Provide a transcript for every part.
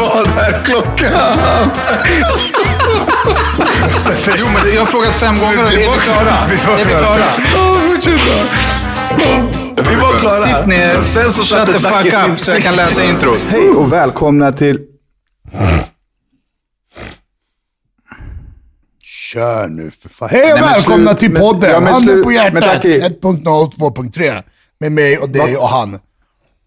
Vad är klockan? Jo, men jag har frågat fem gånger är vi klara? Är vi klara? Ja, fortsätt. Vi var klara. Sitt ner, Sen så shut the fuck up så jag kan läsa introt. Hej och välkomna till... Kör nu för fan. Hej och Nej, välkomna till podden. ja, Handen på hjärtat. Dacke- 1.0 2.3. Med mig och dig och han.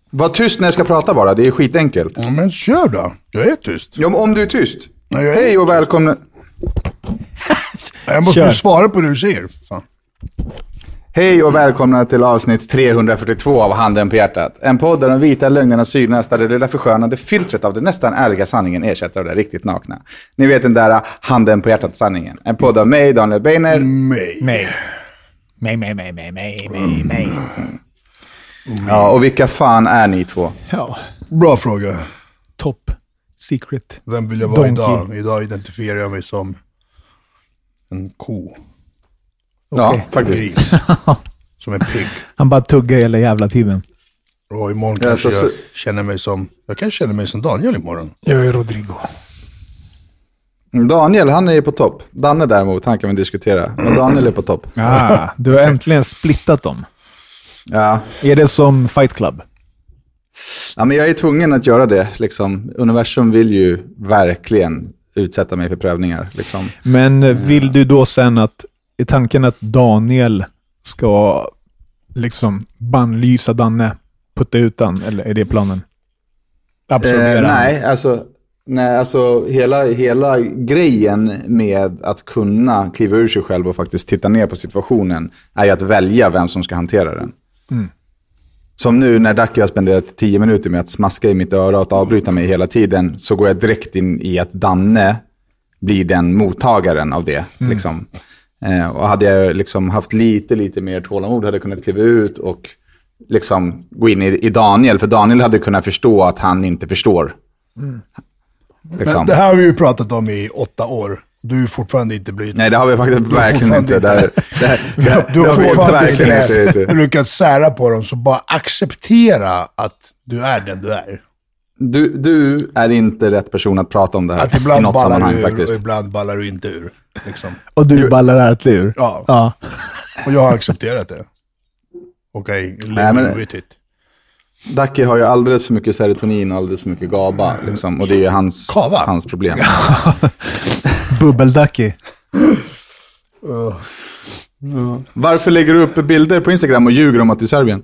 Var tyst när jag ska prata bara, det är skitenkelt. Ja, men kör då. Jag är tyst. Ja, men om du är tyst. Nej, jag är Hej och välkomna... Jag måste Kör. svara på det du säger. Fan. Hej och välkomna till avsnitt 342 av Handen på hjärtat. En podd där de vita lögnerna synas, där det lilla förskönande filtret av den nästan ärliga sanningen ersätter av det riktigt nakna. Ni vet den där Handen på hjärtat-sanningen. En podd av mig, Daniel Beiner. Mig. Mig. Mig, mig, mig, mig, mig, mig, mig. Ja, och vilka fan är ni två? Ja, Bra fråga. top secret. Vem vill jag vara Donkey. idag? Idag identifierar jag mig som en ko. Ja, Okej. faktiskt. Gris. som en pigg. Han bara tuggar hela jävla tiden. Och imorgon Ja, kanske så- jag så- känner mig som... Jag kan känna mig som Daniel imorgon. Jag är Rodrigo. Daniel, han är på topp. Danne däremot, han kan vi diskutera. Men Daniel är på topp. Ah, du har äntligen splittat dem. Ja. Är det som Fight Club? ja, men jag är tvungen att göra det. Liksom. Universum vill ju verkligen utsätta mig för prövningar. Liksom. Men vill du då sen att, är tanken att Daniel ska liksom bannlysa Danne, putta ut han, eller är det planen? Absorbera Eh, nej, alltså, nej, alltså hela, hela grejen med att kunna kliva ur sig själv och faktiskt titta ner på situationen är ju att välja vem som ska hantera den. Mm. Som nu när Dacke har spenderat tio minuter med att smaska i mitt öra och att avbryta mig hela tiden, så går jag direkt in i att Danne blir den mottagaren av det. Liksom. Eh, och hade jag liksom haft lite, lite mer tålamod hade jag kunnat kliva ut och liksom gå in i, i Daniel. För Daniel hade kunnat förstå att han inte förstår. Liksom. Men det här har vi ju pratat om i åtta år. Du är fortfarande inte blivit... Nej, det har vi faktiskt verkligen fortfarande inte. Det, här- det, här- det, här- Du har fortfarande inte lyckats sära på dem, så bara acceptera att du är den du är. Du, du är inte rätt person att prata om det här Att i ibland något ballar sammanhang du ur faktiskt. och ibland ballar du inte ur. Liksom. Och du ballar ärligt ur? Ja. ja. Och jag har accepterat det. Okej, Nej, men- live with it. Dacke har ju alldeles för mycket serotonin och alldeles för mycket GABA. Liksom, och det är ju hans, Kava? hans problem. Bubbelducky. Varför lägger du upp bilder på Instagram och ljuger om att du är Serbien?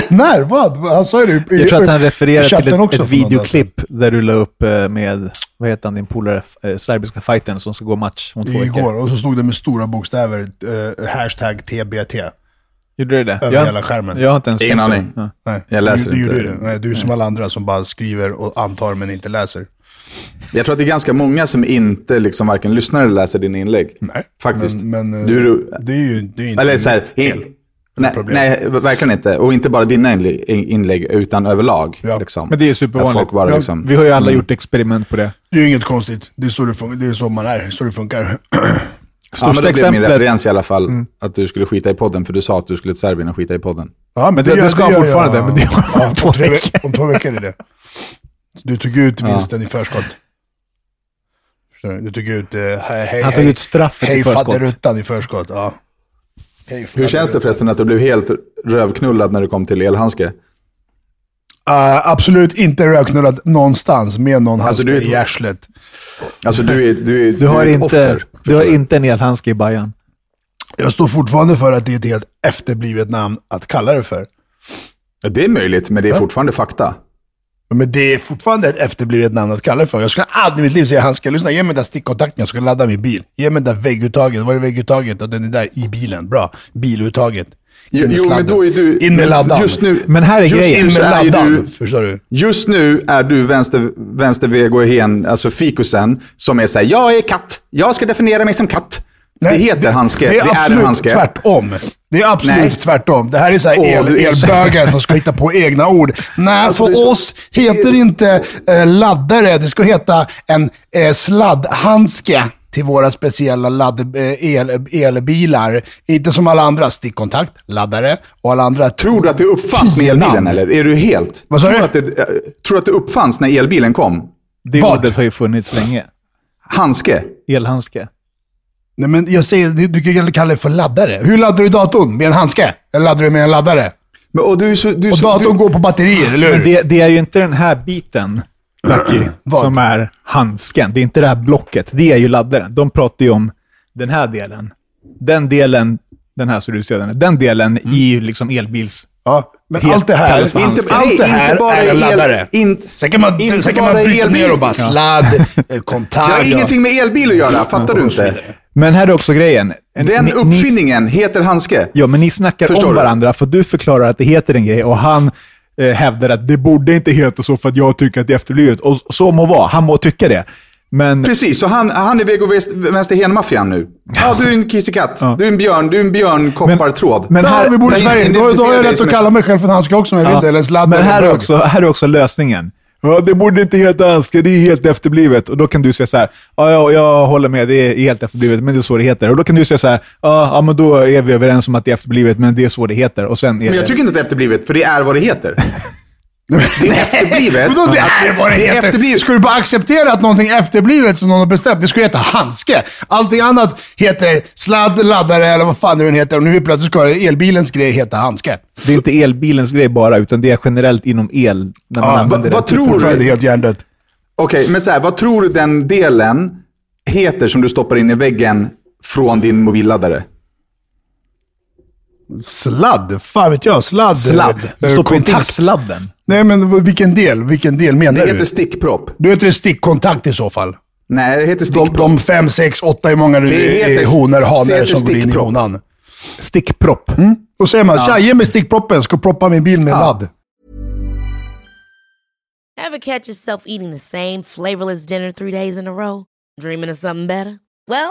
När? Vad? Han sa ju det i- Jag tror att han refererar till ett, ett videoklipp där du la upp eh, med, vad heter han, din polare, eh, serbiska fighten som ska gå match om två veckor. Igår, och så stod det med stora bokstäver, eh, hashtag TBT, Gjorde du det? över Jag- hela skärmen. Jag har inte ens Ingen aning. Ja. Nej, Jag läser du, du inte. gjorde det. Nej, du är som alla andra som bara skriver och antar men inte läser. Jag tror att det är ganska många som inte liksom varken lyssnar eller läser dina inlägg. Nej, Faktiskt. Men, men eh, Du- det är ju det är inte Eller så här, fel. in, nej, nej, verkligen inte. Och inte bara dina inlägg, inlägg utan överlag. Ja. Liksom. Men det är supervanligt. bara Ja, liksom... Vi har ju alla gjort experiment på det. Det är ju inget konstigt. Det är så det, fun- det, är så man är, så det funkar. Ja, men Största då blev min exemplet, referens i alla fall att du skulle skita i podden, för du sa att du skulle till Serbien och skita i podden. Ja, men det- det gör- ska gör fortfarande, jag- men det har ja, om två veckor. om två veckor är det. Du tog ut vinsten i förskott. Du? Du tog ut... Eh, hej, hej, han tog ut straffet i Hej förskott. fadderuttan i förskott. Ja. Hej, Hur känns det förresten att du blev helt rövknullad när du kom till elhandske? Uh, absolut inte röknullad någonstans med någon Alltså, handske du är- i arslet. Alltså du är, du är, Du har, är inte, offer. du har inte en elhandske i Bajan. Jag står fortfarande för att det är ett helt efterblivet namn att kalla det för. Ja, det är möjligt, men det är fortfarande fakta. Men det är fortfarande ett efterblivet namn att kalla det för. Jag skulle aldrig i mitt liv säga han ska lyssna, ge mig den där stickkontakten, jag ska ladda min bil. Ge mig det där vägguttaget, var är vägguttaget? Och den är där i bilen, bra. Biluttaget. Jo, men då är du... In med laddan. Just nu, Men här är just grejen. In med laddan. Du, Förstår du? just nu är du vänster, vänster vegohen, alltså fikusen, som är så här, jag är katt. Jag ska definiera mig som katt. Det heter handske. Det är en absolut handske. tvärtom. Det är absolut Nej. tvärtom. Det här är så här el, är elbögar som ska hitta på egna ord. Nej, Alltså, för är så- oss heter det inte eh, laddare. Det ska heta en eh, sladdhandske till våra speciella ladd, eh, el, elbilar. Inte som alla andra, stickkontakt, laddare och alla andra. Tror du att det uppfanns med elbilen eller? Är du helt? Vad sa tror du? Att det, eh, tror du att det uppfanns när elbilen kom? Det Vad? ordet har ju funnits länge. Handske? Elhandske. Nej, men jag säger, du kan kalla det för laddare. Hur laddar du datorn? Med en handske? Eller laddar du med en laddare? Men, och du, så, du, Och datorn du, går på batterier, eller hur? Men det, det är ju inte den här biten, Lucky, Vad? som är handsken. Det är inte det här blocket. Det är ju laddaren. De pratar ju om den här delen. Den delen, den här så du ser den, den delen Mm. i ju liksom elbils... Ja, men Helt allt det här, inte, allt det här inte bara är en laddare. in- sen kan man, sen kan man bryta elbil. ner och bara sladd, eh, kontakt. det har ingenting med elbil att göra, fattar du inte? Men här är också grejen. En- Den ni- ni- uppfinningen heter handske. Ja, men ni snackar Förstår om du? varandra, för du förklarar att det heter en grej och han eh, hävdar att det borde inte heta så för att jag tycker att det är efterblivet. Och så må vara, han må tycka det. Men Precis, så han, han är vego vänster hen-maffian nu. Ja, du är en kissekatt. Du är en björn, du är en björn koppartråd. men Ja, här, vi bor i Sverige. Då, då har jag rätt att kalla mig själv för en handske också om jag vill det. Eller men här är, också, här är också lösningen. Ja, det borde inte heta handske, det är helt efterblivet. Och då kan du säga så här, ja, ja, jag håller med, det är helt efterblivet, men det är så det heter. Och då kan du säga så här, ja, ja men då är vi överens om att det är efterblivet, men det är så det heter. Och sen Men jag det... tycker inte att det är efterblivet, för det är vad det heter. Det är efterblivet. Vadå det är vad det heter? efterblivet. Ska du bara acceptera att någonting är efterblivet som någon har bestämt? Det ska heta handske. Allting annat heter sladd, laddare eller vad fan det nu heter. Och nu plötsligt ska elbilens grej heta handske. det är inte elbilens grej bara, utan det är generellt inom el. När man Ja, vad det. tror du? Fortfarande helt hjärndött. Okej, men så här, vad tror du den delen heter som du stoppar in i väggen från din mobilladdare? Sladd? Fan vet jag. Sladd. Sladd. eh, Du stoppar inte in kontakt. sladden. Nej, men vilken del? Vilken del menar Det du? heter stickpropp. Då heter det stickkontakt i så fall. Nej, det heter De, stickpropp. de fem, sex, åtta, hur många det Det är heter- honor, det hanar som går in i stickpropp. honan. Stickpropp. Då säger man, tja, ge mig stickproppen, ska proppa min bil med Ja. ladd. Ever catch yourself eating the same flavorless dinner three days in a row? Dreaming of something better? Well,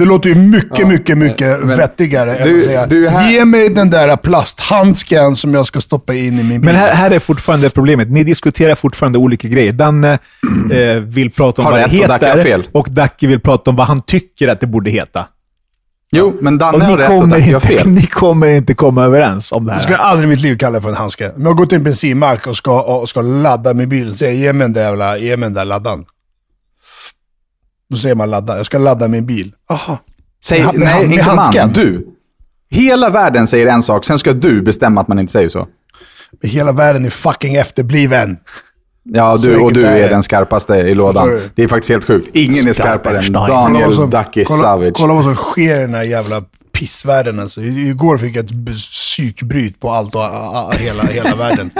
Det låter ju mycket, mycket, mycket vettigare än du- att säga, du är här- ge mig den där plasthandsken som jag ska stoppa in i min bil. Men här, här är fortfarande problemet. Ni diskuterar fortfarande olika grejer. Danne eh, vill prata om Har vad det och heter fel. och Dacke vill prata om vad han tycker att det borde heta. Jo, men Danne Och har rätt och kommer, Dacke har inte, fel. ni kommer inte komma överens om det Jag skulle här. aldrig i mitt liv kalla det för en handske. Om jag går till en bensinmack och ska, och ska ladda min bil, säger jag ge mig den där jävla, ge mig den där laddan. Då säger man ladda. Jag ska ladda min bil. Jaha. Säg, Med- med nej, med inte handsken. man. Du. Hela världen säger en sak, sen ska du bestämma att man inte säger så. Men Hela världen är fucking efterbliven. Ja, du, och du är är den skarpaste i lådan. Det är faktiskt helt sjukt. Ingen är skarpare än Daniel som- Ducky kolla, Savage. Kolla vad som sker i den här jävla pissvärlden. Alltså. Igår fick jag ett psykbryt på allt och a, a, hela, hela världen.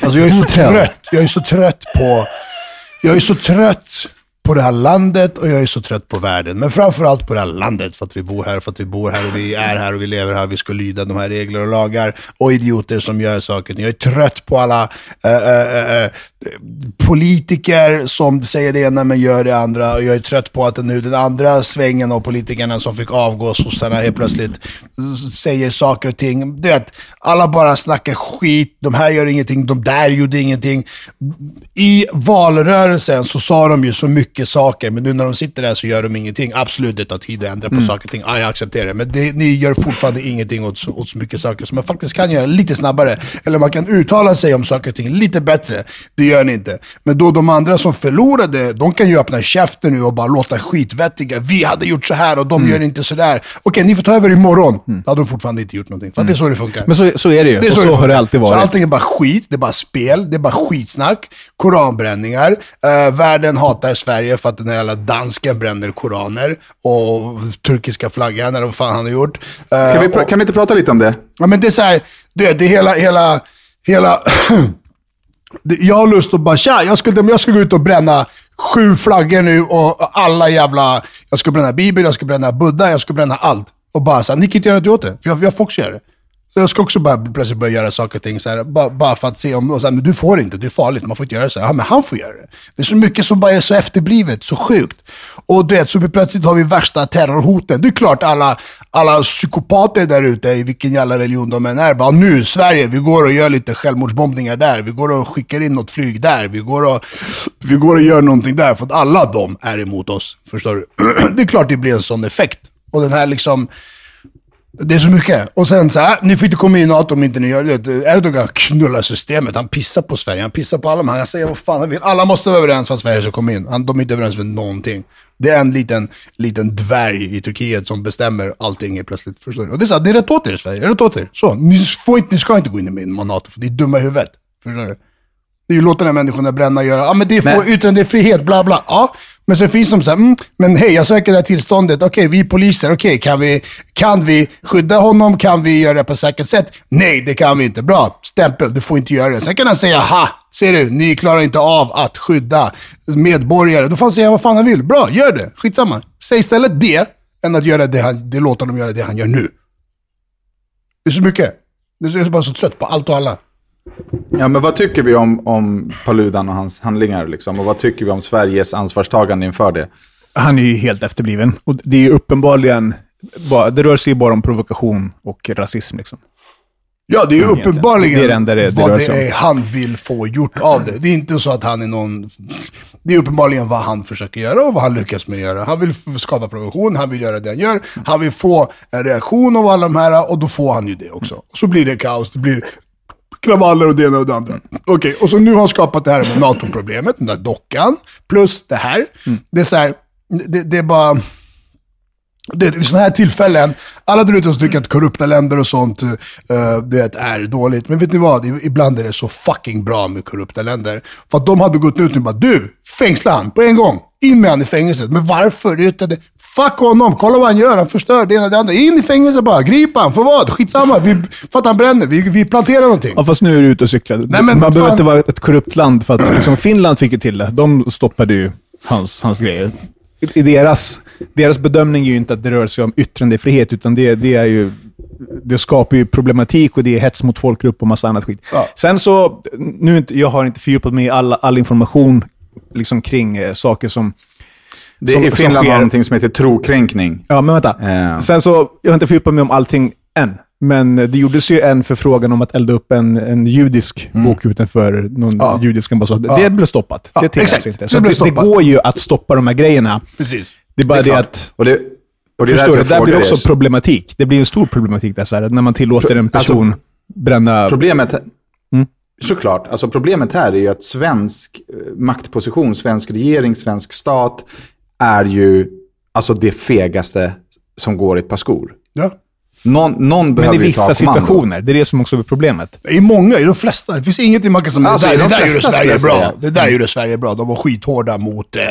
Alltså jag är så trött. Jag är så trött på... Jag är så trött på det här landet och jag är så trött på världen. Men framförallt på det här landet, för att vi bor här, för att vi bor här och vi är här och vi lever här. Vi ska lyda de här regler och lagar och idioter som gör saker. Jag är trött på alla äh, äh, äh, politiker som säger det ena men gör det andra. Och jag är trött på att nu den andra svängen av politikerna som fick avgå, sossarna helt plötsligt säger saker och ting. Du vet, alla bara snackar skit. De här gör ingenting, de där gjorde ingenting. I valrörelsen så sa de ju så mycket saker, men nu när de sitter där så gör de ingenting. Absolut, det tar tid att ändra på Mm. saker och ting. Ja, jag accepterar det. Men det, ni gör fortfarande ingenting åt, så- åt så mycket saker som man faktiskt kan göra lite snabbare. Eller man kan uttala sig om saker och ting lite bättre. Det gör ni inte. Men då de andra som förlorade, de kan ju öppna käften nu och bara låta skitvettiga. Vi hade gjort så här och de Mm. gör inte så där. Okej, ni får ta över imorgon. Då hade de fortfarande inte gjort någonting. För att det är så det funkar. Men så, så är det ju. Det är och så, så, det har det alltid Så varit. allting är bara skit, det är bara spel, det är bara skitsnack, koranbränningar. Uh, världen hatar Sverige för att den här jävla dansken bränner koraner och turkiska flaggan eller vad fan han har gjort. Eh, vi, pr- och- kan vi inte prata lite om det? Ja, men det är så här, det, det är hela, hela, hela... jag har lust att bara, tja, jag ska, jag ska gå ut och bränna sju flaggor nu och alla jävla... Jag ska bränna Bibeln, jag ska bränna Buddha, jag ska bränna allt. Och bara så här, ni kan inte göra något åt det, för jag, jag får också göra det. Jag ska också bara plötsligt börja göra saker och ting så här, bara, bara för att se om, och så här, men du får inte, det är farligt, man får inte göra så här. Ja, men han får göra det. Det är så mycket som bara är så efterblivet, så sjukt. Och du vet, så plötsligt har vi värsta terrorhoten. Det är klart alla, alla psykopater där ute, i vilken jävla religion de än är, bara nu, Sverige, vi går och gör lite självmordsbombningar där, vi går och skickar in något flyg där, vi går och, vi går och gör någonting där, för att alla de är emot oss. Förstår du? det är klart det blir en sån effekt. Och den här liksom, det är så mycket. Och sen så här, ni får inte komma in i NATO om inte ni gör det. Erdogan knullar systemet. Han pissar på Sverige, han pissar på alla. Men han säger vad fan han vill. Alla måste vara överens för att Sverige ska komma in. Han, de är inte överens för någonting. Det är en liten, liten dvärg i Turkiet som bestämmer allting helt plötsligt. Förstår du? Och det är, så här, det är rätt åt er Sverige, det är rätt åt er. Så, ni, får inte, ni ska inte gå in i NATO, för det är dumma i huvudet. Förstår du? Det är ju låta den här människorna bränna och göra, ja men det är Men- yttrandefrihet, bla bla. Ja, men sen finns de så här, mm, men hej jag söker det här tillståndet, okej vi är poliser, okej kan, vi, kan vi skydda honom, kan vi göra det på ett säkert sätt? Nej, det kan vi inte. Bra, stämpel, du får inte göra det. Sen kan han säga, ha, ser du, ni klarar inte av att skydda medborgare. Då får han säga vad fan han vill. Bra, gör det, skitsamma. Säg istället det, än att göra det han, det låta dem göra det han gör nu. Det är så mycket. Jag är bara så trött på allt och alla. Ja, men vad tycker vi om, om Paludan och hans handlingar? Liksom? Och vad tycker vi om Sveriges ansvarstagande inför det? Han är ju helt efterbliven. Och det är ju uppenbarligen, bara, det rör sig bara om provokation och rasism. Liksom. Ja, det är ju uppenbarligen Det är det det- vad det är han vill få gjort av det. Det är inte så att han är någon... Det är uppenbarligen vad han försöker göra och vad han lyckas med att göra. Han vill skapa provokation, han vill göra det han gör. Han vill få en reaktion av alla de här och då får han ju det också. Så blir det kaos, det blir kravaller och det ena och det andra. Okej, och så nu har han skapat det här med NATO-problemet, den där dockan, plus det här. Det är så här, det, det är bara... Det är sådana här tillfällen, alla där ute som tycker att korrupta länder och sånt uh, det är dåligt. Men vet ni vad? Ibland är det så fucking bra med korrupta länder. För att de hade gått ut nu och bara du, fängsla han på en gång. In med han i fängelset. Men varför? Det, fuck honom, kolla vad han gör. Han förstör det ena och det andra. In i fängelse bara, grip han. För vad? Skitsamma. Vi, för att han bränner. Vi, vi planterar någonting. Ja, fast nu är du ute och cyklar. Nej, men Man behöver inte vara ett korrupt land för att liksom, Finland fick ju till det. De stoppade ju hans, hans grejer. I, i deras, deras bedömning är ju inte att det rör sig om yttrandefrihet, utan det, det är ju det skapar ju problematik och det är hets mot folkgrupp och massa annat skit. Ja. Sen så, nu, jag har inte fördjupat mig i all, all information liksom, kring eh, saker som... Det som- I som Finland har sker. någonting som heter trokränkning. Ja, men vänta. Eh. Sen så, jag har inte fördjupat mig om allting än. Men det gjordes ju en förfrågan om att elda upp en, en judisk bok utanför någon Mm. Ja. judisk ambassad. Ja. Det blev stoppat. Ja, det tilläts exakt. inte. Det Så det, det, stoppat. går ju att stoppa de här grejerna. Precis. Det är bara det, klart. att... Och det, och det är Förstår du? Där blir också problematik. Det blir en stor problematik där, så här, när man tillåter en Alltså, person bränna... Problemet, Mm. såklart, alltså problemet här är ju att svensk eh, maktposition, svensk regering, svensk stat är ju alltså det fegaste som går i ett par skor. Ja. Någon, någon men behöver i ju ta vissa situationer. Det är det som också är problemet. I många, i de flesta. Det finns ingenting man kan säga, Alltså, det i där, de det där gjorde Sverige bra. Det där gjorde Sverige bra. De var skithårda mot eh,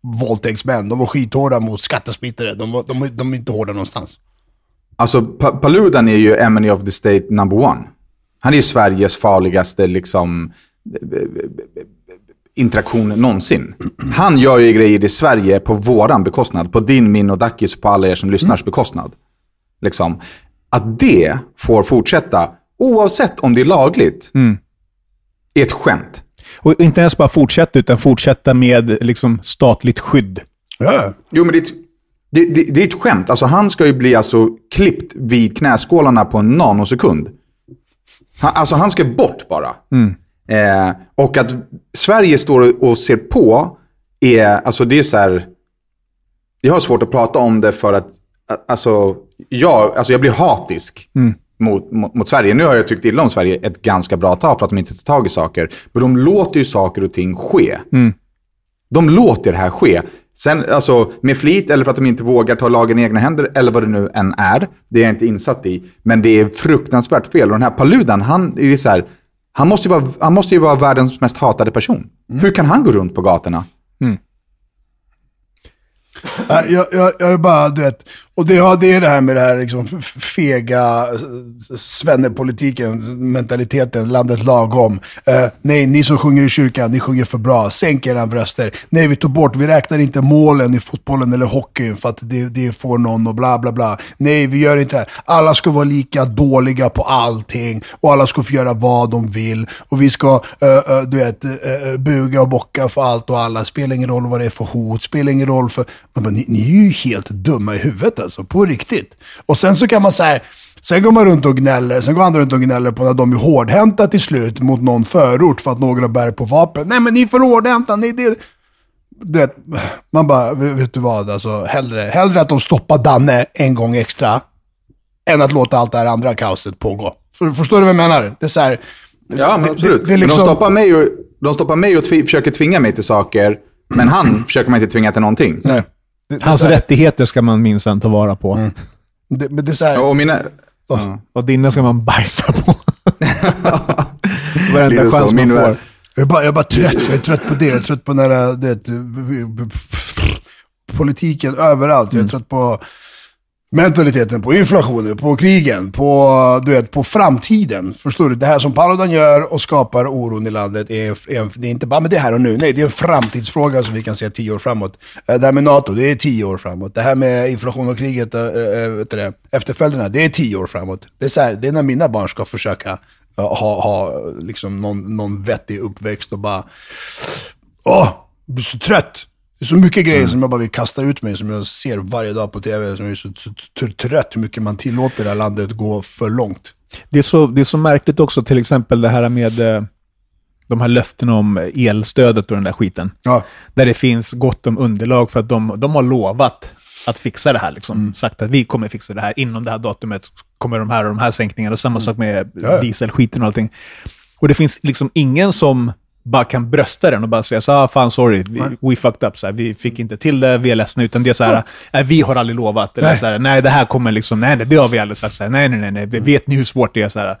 våldtäktsmän. De var skithårda mot skattesmitare. De, var, de, de är inte hårda någonstans. Alltså Pa- Paludan är ju enemy of the state number one. Han är ju Sveriges farligaste liksom interaktion någonsin. Han gör ju grejer i Sverige på våran bekostnad. På din, min och Dackis och på alla er som lyssnars bekostnad. Liksom. Att det får fortsätta, oavsett om det är lagligt, är ett skämt. Och inte ens bara fortsätta, utan fortsätta med liksom, statligt skydd. Ja. Jo, men det är, ett, det, det, det är ett skämt. Alltså, han ska ju bli alltså klippt vid knäskålarna på en nanosekund. Han, alltså han ska bort bara. Eh, och att Sverige står och ser på är, alltså det är så här, jag har svårt att prata om det för att, alltså jag, alltså jag blir hatisk mot, mot, mot Sverige. Nu har jag tyckt illa om Sverige ett ganska bra tag för att de inte tar tag i saker. Men de låter ju saker och ting ske. De låter det här ske. Sen, alltså, med flit eller för att de inte vågar ta lagen i egna händer, eller vad det nu än är. Det är jag inte insatt i. Men det är fruktansvärt fel. Och den här Paludan, han är ju så här, han måste ju vara, han måste ju vara världens mest hatade person. Hur kan han gå runt på gatorna? Nej, Jag, jag, jag är bara, du vet, och det, ja, det är det här med det här liksom fega svennepolitiken, mentaliteten, landet lagom. Eh, nej, ni som sjunger i kyrkan, ni sjunger för bra. Sänk era röster. Nej, vi tog bort, vi räknar inte målen i fotbollen eller hockeyn för att det, det får någon och bla bla bla. Nej, vi gör inte det här. Alla ska vara lika dåliga på allting och alla ska få göra vad de vill. Och vi ska, eh, eh, du vet, eh, eh buga och bocka för allt och alla. Spelar ingen roll vad det är för hot, spelar ingen roll för... Men, ni, ni är ju helt dumma i huvudet alltså, på riktigt. Och sen så kan man säga Sen går man runt och gnäller, sen går andra runt och gnäller på när de är hårdhänta till slut mot någon förort för att några bär på vapen. Nej men ni är för hårdhänta, ni det... Du vet, man bara, vet du vad, alltså hellre, hellre att de stoppar Danne en gång extra än att låta allt det här andra kaoset pågå. För, förstår du vad jag menar? Det är så här, Ja, men det- absolut. det- det är liksom- Men de stoppar mig och, de stoppar mig och tvi, försöker tvinga mig till saker. Men han försöker man inte tvinga till någonting. Nej. Det, Hans så här, rättigheter ska man minsann ta vara på. det, men det är så här, Och mina... Och dina ska man bajsa på. Varenda så. chans man Min får. värld. Jag är, bara, jag är bara trött. Jag är trött på det. Jag är trött på den här, det, politiken överallt. Jag är trött på mentaliteten, på inflationen, på krigen, på, du vet, på framtiden. Förstår du? Det här som Paludan gör och skapar oron i landet, är, är, det är inte bara men det här och nu. Nej, det är en framtidsfråga som vi kan se tio år framåt. Eh, det här med NATO, det är tio år framåt. Det här med inflation och kriget, äh, vet det, efterföljderna, det är tio år framåt. Det är, så här, det är när mina barn ska försöka ha, ha liksom någon, någon vettig uppväxt och bara Åh, jag blir så trött. Det är så mycket grejer som jag bara vill kasta ut mig, som jag ser varje dag på tv. Som jag är så, trött hur mycket man tillåter det här landet gå för långt. Det är, så, det är så märkligt också, till exempel det här med eh, de här löftena om elstödet och den där skiten. Ja, Där det finns gott om underlag för att de, de har lovat att fixa det här. Liksom. Sagt att vi kommer fixa det här. Inom det här datumet kommer de här och de här sänkningarna. Och samma sak med ja. dieselskiten och allting. Och det finns liksom ingen som bara kan brösta den och bara säga så ah, fan sorry, vi, we fucked up, så här, vi fick inte till det, vi är ledsna, utan det är så här, nej, vi har aldrig lovat, eller Nej. så här, nej det här kommer liksom, nej, nej det har vi aldrig sagt, så här, nej, nej, nej, nej, vet ni hur svårt det är, så här,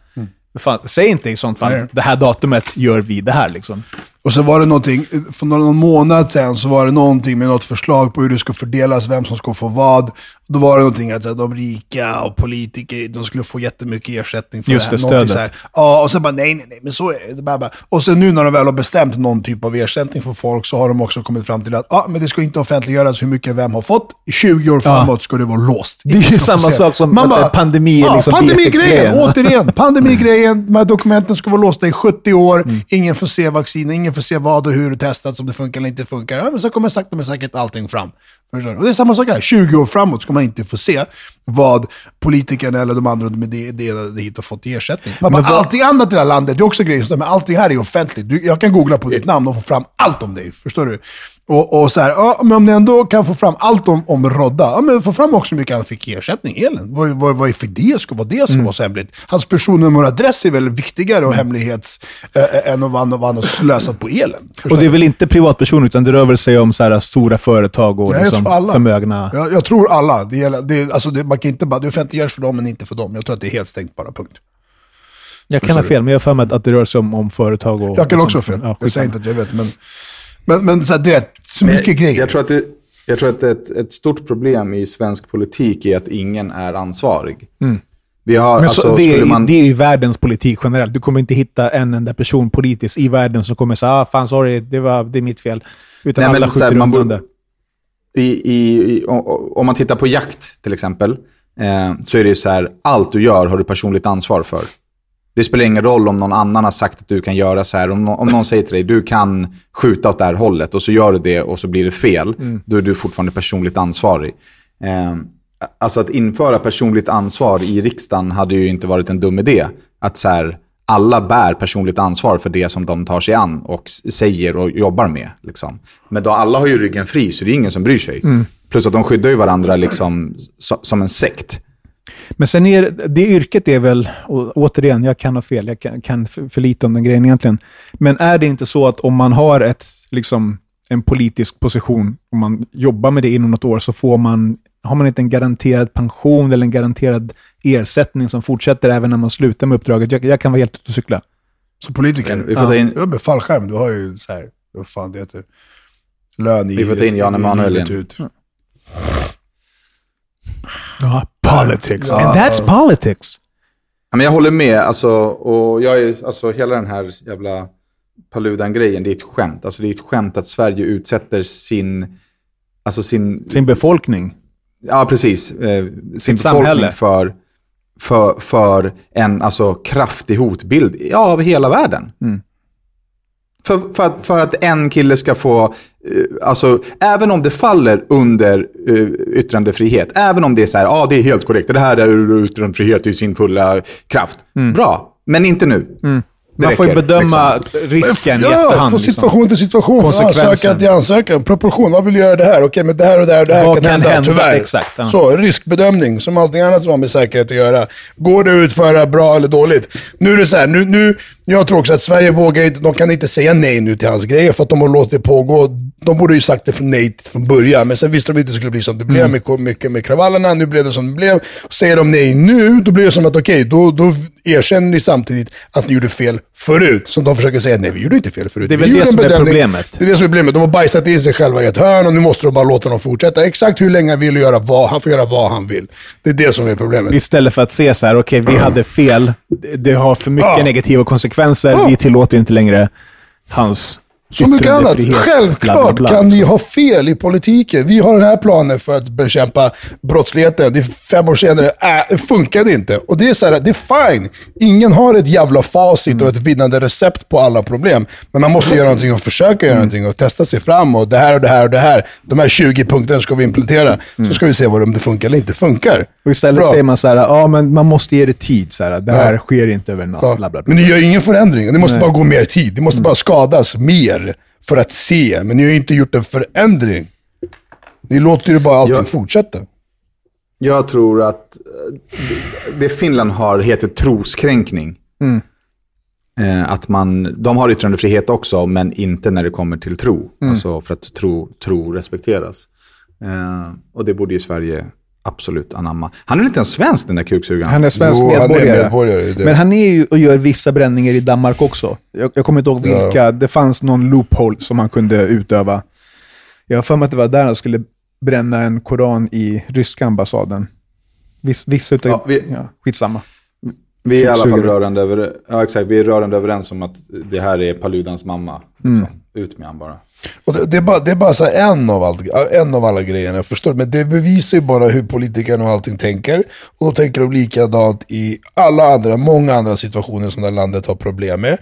fan, säg inte i sånt fall, Nej. det här datumet gör vi det här liksom. Och så var det någonting, för någon månad sedan så var det någonting med något förslag på hur det ska fördelas, vem som ska få vad. Då var det någonting att så här, de rika och politiker, de skulle få jättemycket ersättning för Just det det, här. Någonting stödet. Så här. Ja, och sen bara nej, nej, nej, men så är det. det. Bara, bara. Och sen nu när de väl har bestämt någon typ av ersättning för folk så har de också kommit fram till att ja, men det ska inte offentliggöras hur mycket vem har fått. I 20 år framåt ska det vara låst. Det är ju samma sak som att pandemi är liksom pandemigrejen, BFX-grejen. återigen. Pandemigrejen, de här dokumenten ska vara låsta i 70 år. Ingen får se vaccin, ingen får se vad och hur det testats, om det funkar eller inte funkar. Ja, men så kommer sakta men säkert allting fram. Du? Och det är samma sak här. 20 år framåt ska man inte få se vad politikerna eller de andra med det, det, det hit har fått i ersättning. Men vad- Allting annat i det här landet, det är också grejer som stämmer. Allting här är offentligt. Du, jag kan googla på ditt namn och få fram allt om dig. Förstår du? Och, och så här, ja, men om ni ändå kan få fram allt om, om Rodda, ja, men få fram också hur mycket han fick i ersättning, Elin. Vad, vad, vad är för det ska vara det som var så hemligt? Hans personnummer och adress är väl viktigare och hemlighets äh, än vad han, har slösat på elen. Och det är väl inte privatpersoner, utan det rör väl sig om så här stora företag och Nej, liksom förmögna... Jag, jag tror alla. Det, gäller, det, alltså det, man kan inte bara, det offentliggörs för dem men inte för dem. Jag tror att det är helt stängt bara, punkt. Jag kan ha fel, men jag har för mig att- det rör sig om, om företag och... Jag kan också ha fel. Ja, jag säger inte att jag vet, men, men, men så här, du vet, så mycket grejer. Jag tror att, det, jag tror att ett, ett stort problem i svensk politik är att ingen är ansvarig. Vi har, Men alltså, så, det, är, man, det är ju världens politik generellt. Du kommer inte hitta en enda person politiskt i världen som kommer säga ah, fan sorry, det, var, det är mitt fel. Utan Nej, alla här, skjuter man undan borde- det. i, i, i, om man tittar på jakt till exempel, eh, så är det ju så här, allt du gör har du personligt ansvar för. Det spelar ingen roll om någon annan har sagt att du kan göra så här. Om, om någon säger till dig, du kan skjuta åt det här hållet och så gör du det och så blir det fel, då är du fortfarande personligt ansvarig. Eh, alltså att införa personligt ansvar i riksdagen hade ju inte varit en dum idé. Att så här, alla bär personligt ansvar för det som de tar sig an och säger och jobbar med. Liksom. Men då alla har ju ryggen fri, så det är ingen som bryr sig. Plus att de skyddar ju varandra liksom, so, som en sekt. Men sen är det- yrket är väl, och återigen, jag kan ha fel, jag kan, kan för, lite om den grejen egentligen. Men är det inte så att om man har ett, liksom, en politisk position, om man jobbar med det inom något år, så får man, har man inte en garanterad pension eller en garanterad ersättning som fortsätter även när man slutar med uppdraget? Jag, jag kan vara helt ute och cykla. Så politiker. Vi får ta in- Ja, fallskärm. Du har ju så här, vad fan det heter. Lön i... Vi får ta in Jan Emanuel igen. ut. Ja, politics. Ja. And that's politics. Ja, Men jag håller med, alltså, och jag är, alltså hela den här jävla Paludan-grejen, det är ett skämt. Alltså det är ett skämt att Sverige utsätter sin, alltså sin, Sin befolkning. ja precis, eh, sin Sitt befolkning samhälle. för, för, för en alltså, kraftig hotbild ja, av hela världen. För, för, att, för att en kille ska få, alltså även om det faller under uh, yttrandefrihet, även om det är så här, ja ah, det är helt korrekt, det här är yttrandefrihet i sin fulla kraft. Bra, men inte nu. Det Man får ju räcker, bedöma liksom. risken i Ja, efterhand. från liksom. situation till situation, från ansökan till ansökan. Proportion, vad vill göra det här? Okej, men det här och det här och det här Vad kan, kan hända, hända? tyvärr. Exakt, ja. Så, riskbedömning, som allting annat som har med säkerhet att göra. Går det att utföra bra eller dåligt? Nu är det så här, nu, nu, jag tror också att Sverige vågar inte, de kan inte säga nej nu till hans grejer för att de har låtit det pågå. De borde ju sagt det från nej från början, men sen visste de inte att det skulle bli som det blev med, med, med kravallerna. Nu blev det som det blev. Säger de nej nu, då blir det som att okej, då, då erkänner ni samtidigt att ni gjorde fel förut. Som de försöker säga, nej vi gjorde inte fel förut. Det är väl det som är bedömning." problemet. Det är det som är problemet. De har bajsat in sig själva i ett hörn och nu måste de bara låta dem fortsätta. Exakt hur länge han vill göra vad, han får göra vad han vill. Det är det som är problemet. Istället för att se så här, okej, vi hade fel. Det- Det har för mycket Ja. negativa konsekvenser. Ja. Vi tillåter inte längre hans Så mycket annat. Självklart bla, bla, bla. kan ni ha fel i politiken. Vi har den här planen för att bekämpa brottsligheten. Det är fem år senare, äh, det funkade inte. Och det är så här, det är fine. Ingen har ett jävla facit och ett vinnande recept på alla problem. Men man måste göra någonting och försöka göra någonting och testa sig fram. Och det här och det här och det här. De här 20 punkterna ska vi implementera. Så ska vi se vad om det funkar eller inte funkar. Och istället Bra. säger man så här, ja men man måste ge det tid. Så här, det här Ja. sker inte över en natt. Ja. Men ni gör ingen förändring. Det måste Nej. bara gå mer tid. Det måste bara skadas mer för att se. Men ni har ju inte gjort en förändring. Ni låter ju bara allting Ja. fortsätta. Jag tror att eh, det, Finland har heter troskränkning. Eh, att man, de har yttrandefrihet också, men inte när det kommer till tro. Alltså för att tro, tro respekteras. Eh, och det borde ju Sverige absolut anamma. Han är inte ens svensk den där kuksugaren. Han är svensk Jo, han är medborgare. medborgare, det- Men han är ju och gör vissa bränningar i Danmark också. Jag, jag kommer inte ihåg Ja. vilka. Det fanns någon loophole som han kunde utöva. Jag har för mig att det var där han skulle bränna en koran i ryska ambassaden. Viss, vissa utav... Ja, vi- ja, skitsamma. Vi är i alla fall rörande, över, ja, exakt, vi är rörande överens om att det här är Paludans mamma. Liksom. Ut med han bara. Och det, det, är bara, det är bara så en, av allt, en av alla grejerna, jag förstår. Men det bevisar ju bara hur politikerna och allting tänker. Och då tänker de likadant i alla andra, många andra situationer som det här landet har problem med.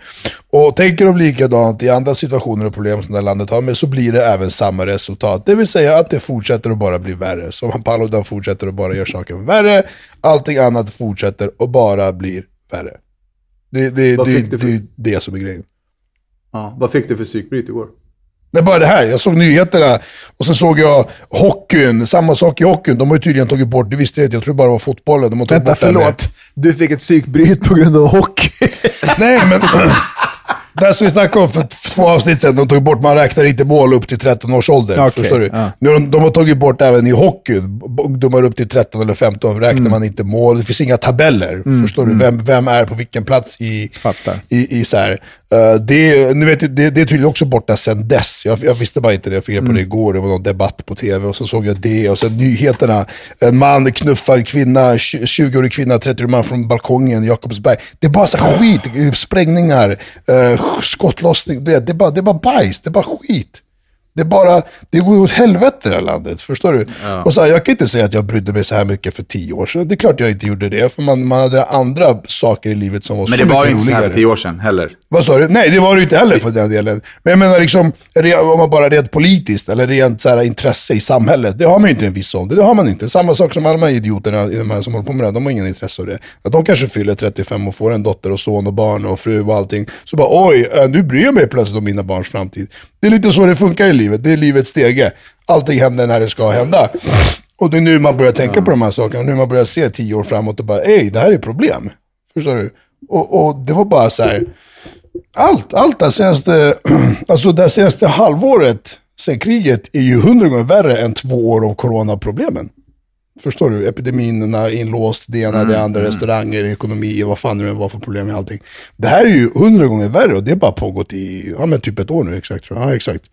Och tänker de likadant i andra situationer och problem som det här landet har med så blir det även samma resultat. Det vill säga att det fortsätter att bara bli värre. Som Paludan fortsätter att bara göra saken värre. Allting annat fortsätter och bara blir värre. Det, det, det, det, det är det som är grejen. Ja, vad fick du för psykbryt igår? Det är bara det här. Jag såg nyheterna och sen såg jag hockeyn. Samma sak i hockeyn. De har ju tydligen tagit bort, det visste jag inte, jag tror bara det var fotbollen. De har tagit Vänta, bort det förlåt. Du fick ett psykbryt på grund av hockey. Nej, men Det som vi snackade om för två avsnitt sedan, de tog bort, man räknar inte mål upp till 13 års ålder. Okej, Förstår du? ja. Nu har de, de har tagit bort även i hockey, ungdomar upp till 13 eller 15 räknar man inte mål. Det finns inga tabeller. Förstår du? Vem, vem är på vilken plats i, Fattar. i, i så här. Eh, det, nu vet du, det, det är tydligen också borta sedan dess. Jag, jag visste bara inte det, jag fick reda på det igår. Det var någon debatt på tv och så såg jag det. Och sen nyheterna. En man knuffar en kvinna, 20 20-årig kvinna, 30-årig man från balkongen i Jakobsberg. Det är bara så skit, sprängningar, uh, skottlossning. Det, det, är bara, det är bara bajs, det är bara skit. Det är bara, det går åt helvete det här landet, förstår du? Och så här, jag kan inte säga att jag brydde mig så här mycket för tio år sedan. Det är klart jag inte gjorde det, för man, man hade andra saker i livet som var Men så det var mycket ju inte så här roligare. för tio år sedan heller. Vad sa du? Nej, det var det ju inte heller för den delen. Men jag menar liksom, om man bara rent politiskt eller rent så här, intresse i samhället. Det har man ju inte en viss ålder. Det har man inte. Samma sak som alla de här idioterna de här som håller på med det. De har ingen intresse av det. Att de kanske fyller 35 och får en dotter och son och barn och fru och allting. Så bara oj, äh, nu bryr jag mig plötsligt om mina barns framtid. Det är lite så det funkar i livet. Det är livets stege. Allting händer när det ska hända. Och det är nu man börjar tänka på de här sakerna. Nu man börjar se tio år framåt och bara, ej, det här är problem. Förstår du? Och, och det var bara så här. Allt, allt det senaste, alltså det senaste halvåret sen kriget är ju hundra gånger värre än två år av coronaproblemen. Förstår du? Epidemierna, inlåst, det ena, det andra, restauranger, ekonomi, vad fan det nu var för problem med allting. Det här är ju hundra gånger värre och det har bara pågått i, ja men typ ett år nu exakt tror jag. Ja exakt.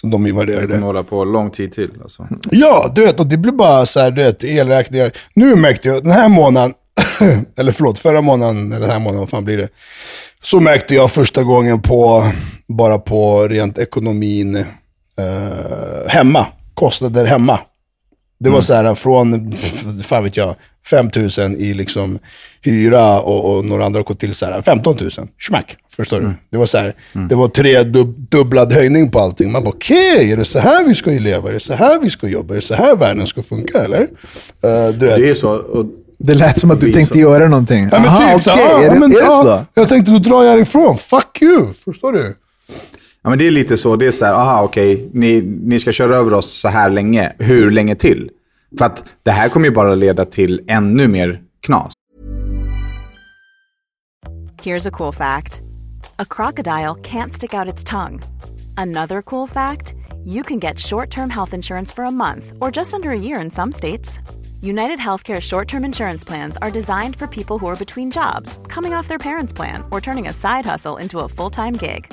Sen de Det invaderade. kommer hålla på lång tid till. Alltså. Ja, du vet, och det blir bara så här, du vet, elräkningar. Nu märkte jag, den här månaden, eller förlåt, förra månaden, eller den här månaden, vad fan blir det? Så märkte jag första gången på, bara på rent ekonomin eh, hemma, kostnader hemma. Det var så här från, fan vet jag, 5 000 i liksom hyra och, och några andra har gått till så här 15 000. Schmack, förstår du? Det var så här, det var tre dub, dubblad höjning på allting. Man bara okej, är det så här vi ska leva? Är det så här vi ska jobba? Är det så här världen ska funka eller? Du vet. Det är så. Och Det lät som att du tänkte så. göra någonting. Ja, men Aha, typ så, okej. ja, är, det, men, är det så? Jag tänkte, då drar jag ifrån. Fuck you, förstår du? Ja, men det är lite så. Det är så här, aha, okej, ni, ni ska köra över oss så här länge. Hur länge till? För att det här kommer ju bara leda till ännu mer knas. Here's a cool fact a crocodile can't stick out its tongue. Another cool fact you can get short term health insurance for a month or just under a year in some states. United Healthcare short term insurance plans are designed for people who are between jobs, coming off their parents' plan, or turning a side hustle into a full time gig.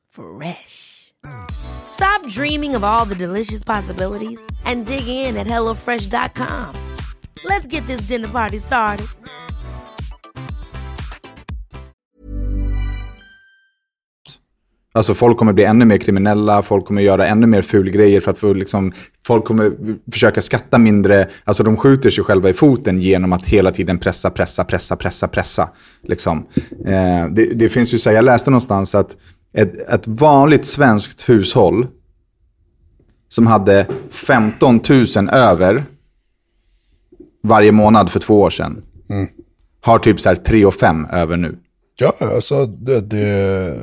Fresh. Stop dreaming of all the delicious possibilities and dig in at HelloFresh.com. Let's get this dinner party started. Alltså folk kommer bli ännu mer kriminella, folk kommer göra ännu mer fulgrejer för att få liksom, folk kommer försöka skatta mindre, alltså de skjuter sig själva i foten genom att hela tiden pressa, pressa, pressa, pressa, pressa. Liksom. Eh, det, det finns ju så jag läste någonstans att ett, ett vanligt svenskt hushåll som hade 15 000 över varje månad för två år sedan, har typ så här 3 och 5 över nu. Ja, alltså det... det,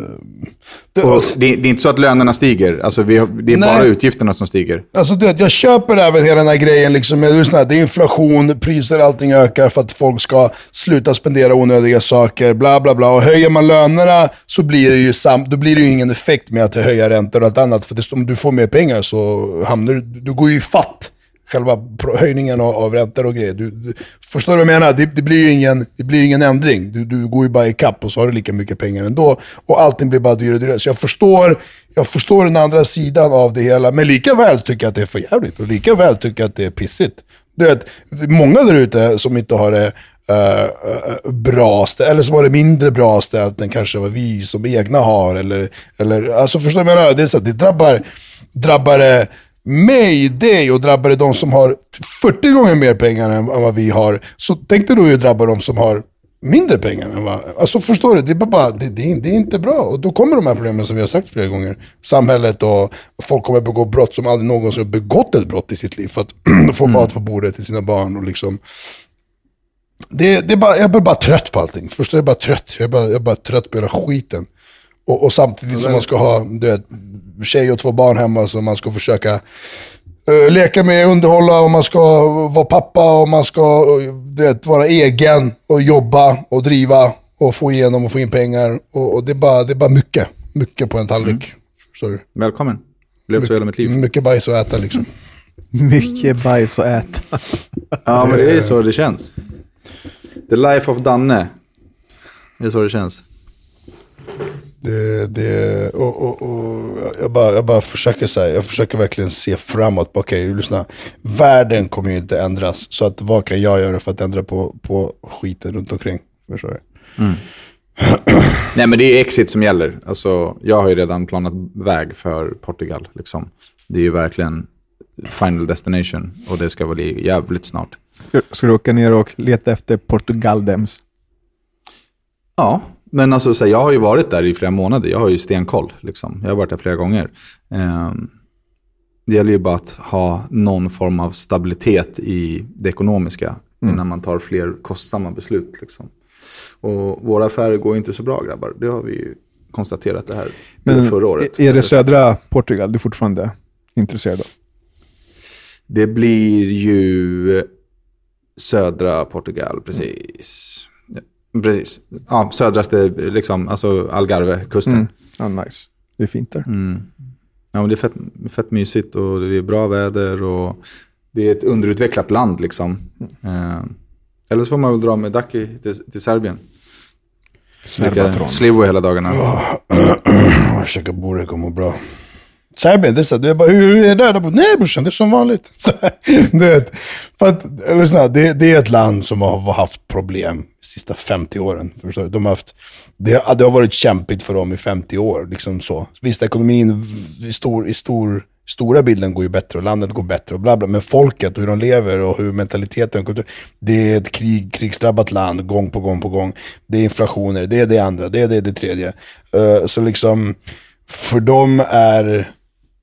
det alltså, det, det är inte så att lönerna stiger, alltså vi det är Nej. bara utgifterna som stiger. alltså det, jag köper även hela den här grejen. Liksom, med, det, är inflation, priser, allting ökar för att folk ska sluta spendera onödiga saker, bla bla bla. Och höjer man lönerna så blir det ju, sam, då blir det ingen effekt med att höja räntor och allt annat. För det, om du får mer pengar så hamnar du, du går ju i fatt själva höjningen av, av räntor och grejer. Du, du, förstår du vad jag menar? Det, det blir ju ingen, det blir ingen ändring. Du, du går ju bara i kapp och så har du lika mycket pengar ändå. Och allting blir bara dyrare och dyrare. Så jag förstår, jag förstår den andra sidan av det hela. Men lika väl tycker jag att det är för jävligt och lika väl tycker jag att det är pissigt. Du vet, många där ute som inte har det Uh, bra ställt, eller som har det mindre bra ställt än kanske vad vi som egna har. Eller, eller, alltså förstår du vad jag menar? Det, är så att det drabbar, drabbar eh, mig, dig och drabbar det de som har 40 gånger mer pengar än vad vi har. Så tänk dig då hur drabbar de som har mindre pengar än vad... Alltså förstår du, det är, bara, det, det, det är inte bra. Och då kommer de här problemen som vi har sagt flera gånger. Samhället och folk kommer begå brott som aldrig någonsin har begått ett brott i sitt liv. För att få mat på bordet till sina barn och liksom... Det, det är bara, jag är bara trött på allting. Förstår du? Jag är bara trött. Jag är bara, jag är bara trött på hela skiten. Och, och samtidigt som man ska ha du vet, tjej och två barn hemma så man ska försöka uh, leka med, underhålla och man ska vara pappa och man ska uh, du vet, vara egen och jobba och driva och få igenom och få in pengar. Och, och det, är bara, det är bara mycket. Mycket på en tallrik. Mm. Du? Välkommen. Levt så hela mitt liv. Mycket bajs att äta liksom. Mycket bajs att äta. ja, men det är så det känns. The life of Danne. Det är så det känns. Det, det, och, och, och jag, bara, jag bara försöker säga, jag försöker verkligen se framåt. Okej, okay, lyssna. Världen kommer ju inte ändras. Så att, vad kan jag göra för att ändra på, på skiten runt omkring? Förstår du? Mm. Nej, men det är exit som gäller. Alltså, jag har ju redan planat väg för Portugal. Liksom. Det är ju verkligen final destination och det ska bli jävligt snart. Ska du åka ner och leta efter Portugaldems? Ja, men alltså, så jag har ju varit där i flera månader. Jag har ju stenkoll. Liksom. Jag har varit där flera gånger. Eh, det gäller ju bara att ha någon form av stabilitet i det ekonomiska mm. innan man tar fler kostsamma beslut. Liksom. Och våra affärer går inte så bra grabbar. Det har vi ju konstaterat det här Men förra året. Är det södra Portugal du är fortfarande intresserad av? Det blir ju södra Portugal, precis. Precis. Ja, södraste, liksom, alltså Algarve-kusten. Mm. Ja, nice. Det är fint där. Mm. Ja, men det är fett, fett mysigt och det är bra väder och det är ett underutvecklat land liksom. Mm. Eh, eller så får man väl dra med Daki till, till Serbien. Slivo hela dagarna. Jag käkar burek och mår bra. Serbien, det är så, du är bara, hur är det där? Bara, Nej brorsan, det är som vanligt. Så, du vet, för att, lyssna, det, det är ett land som har haft problem de sista 50 åren. Förstår du? De har haft, det, det har varit kämpigt för dem i 50 år. Liksom så. Visst, ekonomin i, stor, i stor, stora bilden går ju bättre och landet går bättre och bla bla. Men folket och hur de lever och hur mentaliteten, det är ett krig, krigsdrabbat land gång på gång på gång. Det är inflationer, det är det andra, det är det, det tredje. Uh, så liksom, för dem är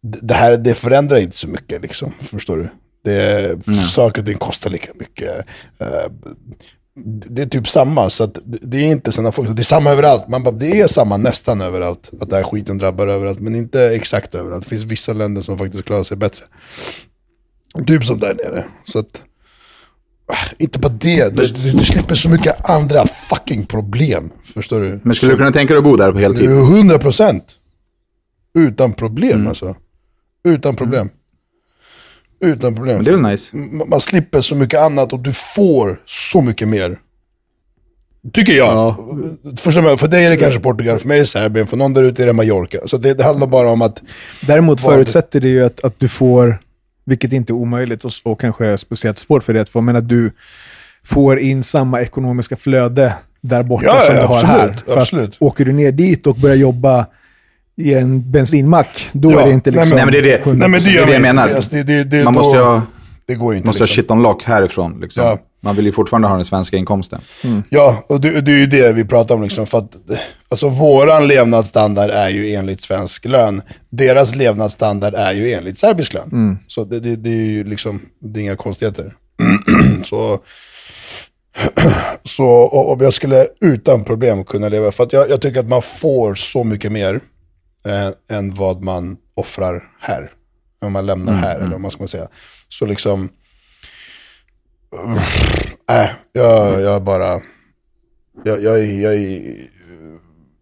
det här det förändrar inte så mycket, liksom, förstår du? Det, mm. Saker och ting kostar lika mycket. Uh, det är typ samma, så det är inte sådana folk. Det är samma överallt. Man bara, det är samma nästan överallt. Att den här skiten drabbar överallt, men inte exakt överallt. Det finns vissa länder som faktiskt klarar sig bättre. Typ som där nere. Så att, äh, inte bara det, du, du, du, slipper så mycket andra fucking problem. Förstår du? Men skulle du kunna tänka dig att bo där på heltid? 100 procent. Utan problem mm. alltså. Utan problem. Utan problem. Men det är väl nice. Man slipper så mycket annat och du får så mycket mer. Tycker jag. Ja. För, för dig är det kanske Portugal, för mig är det Serbien, för någon där ute är det Mallorca. Så det, det handlar bara om att... Däremot förutsätter det ju att, att du får, vilket inte är omöjligt och, och kanske är speciellt svårt för dig att få, men att du får in samma ekonomiska flöde där borta ja, som ja, du har här. För absolut. Att åker du ner dit och börjar jobba i en bensinmack, då ja, är det inte liksom... Nej, men det är det, nej, men det, det, är det jag menar. Alltså, det, det, Man måste ju ha, det går inte, måste liksom. ha shit on lock härifrån. Liksom. Ja. Man vill ju fortfarande ha den svenska inkomsten. Mm. Ja, och det, det är ju det vi pratar om. Liksom, för att, alltså, våran levnadsstandard är ju enligt svensk lön. Deras levnadsstandard är ju enligt serbisk lön. Mm. Så det, det, det, är ju liksom, det är inga konstigheter. så, så om jag skulle utan problem kunna leva, för att jag, jag tycker att man får så mycket mer eh, än vad man offrar här. Om man lämnar mm, här, mm. eller vad ska man säga. Så liksom, äh, jag, jag bara, jag, jag, jag är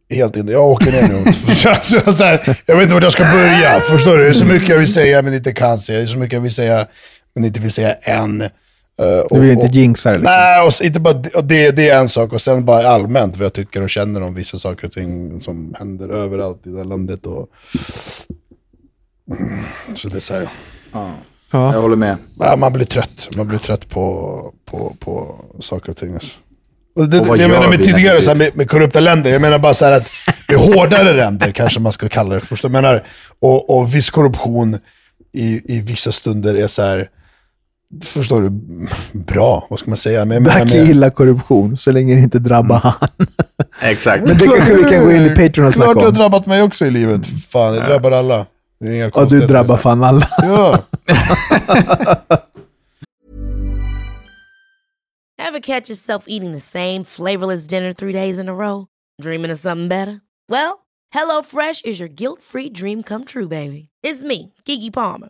helt inne. Jag åker ner nu. så här, jag vet inte vart jag ska börja. Förstår du? Det är så mycket jag vill säga men inte kan säga. Det är så mycket jag vill säga men inte vill säga än. Uh, du vill inte jinxa det? Liksom. Nej, och inte bara, och det, det är en sak. Och sen bara allmänt vad jag tycker och känner om vissa saker och ting som händer överallt i det här landet. Och... Så det är så här. Ja. Ja. Jag håller med. Ja, man blir trött. Man blir trött på, på, på saker och ting. Alltså. Och det, och det jag menar med tidigare så här, med, med, korrupta länder, jag menar bara så att med hårdare länder kanske man ska kalla det. Först, jag menar, och, och viss korruption i, i vissa stunder är så här, förstår du, bra, vad ska man säga? Men, men, Dacke gillar korruption, så länge det inte drabbar Mm. han. Exakt. Men det kanske vi kan gå in i Patreon och Klart snacka det har om. drabbat mig också i livet. Fan, det drabbar alla. Det är inga Ja, du drabbar fan alla. Ja. Ever catch yourself eating the same flavorless dinner three days in a row? Dreaming of something better? Well, HelloFresh is your guilt-free dream come true, baby. It's me, Kiki Palmer.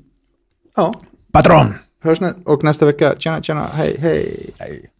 Ja, Patron! hörs nä- och nästa vecka. Tjena, tjena. Hej, hej.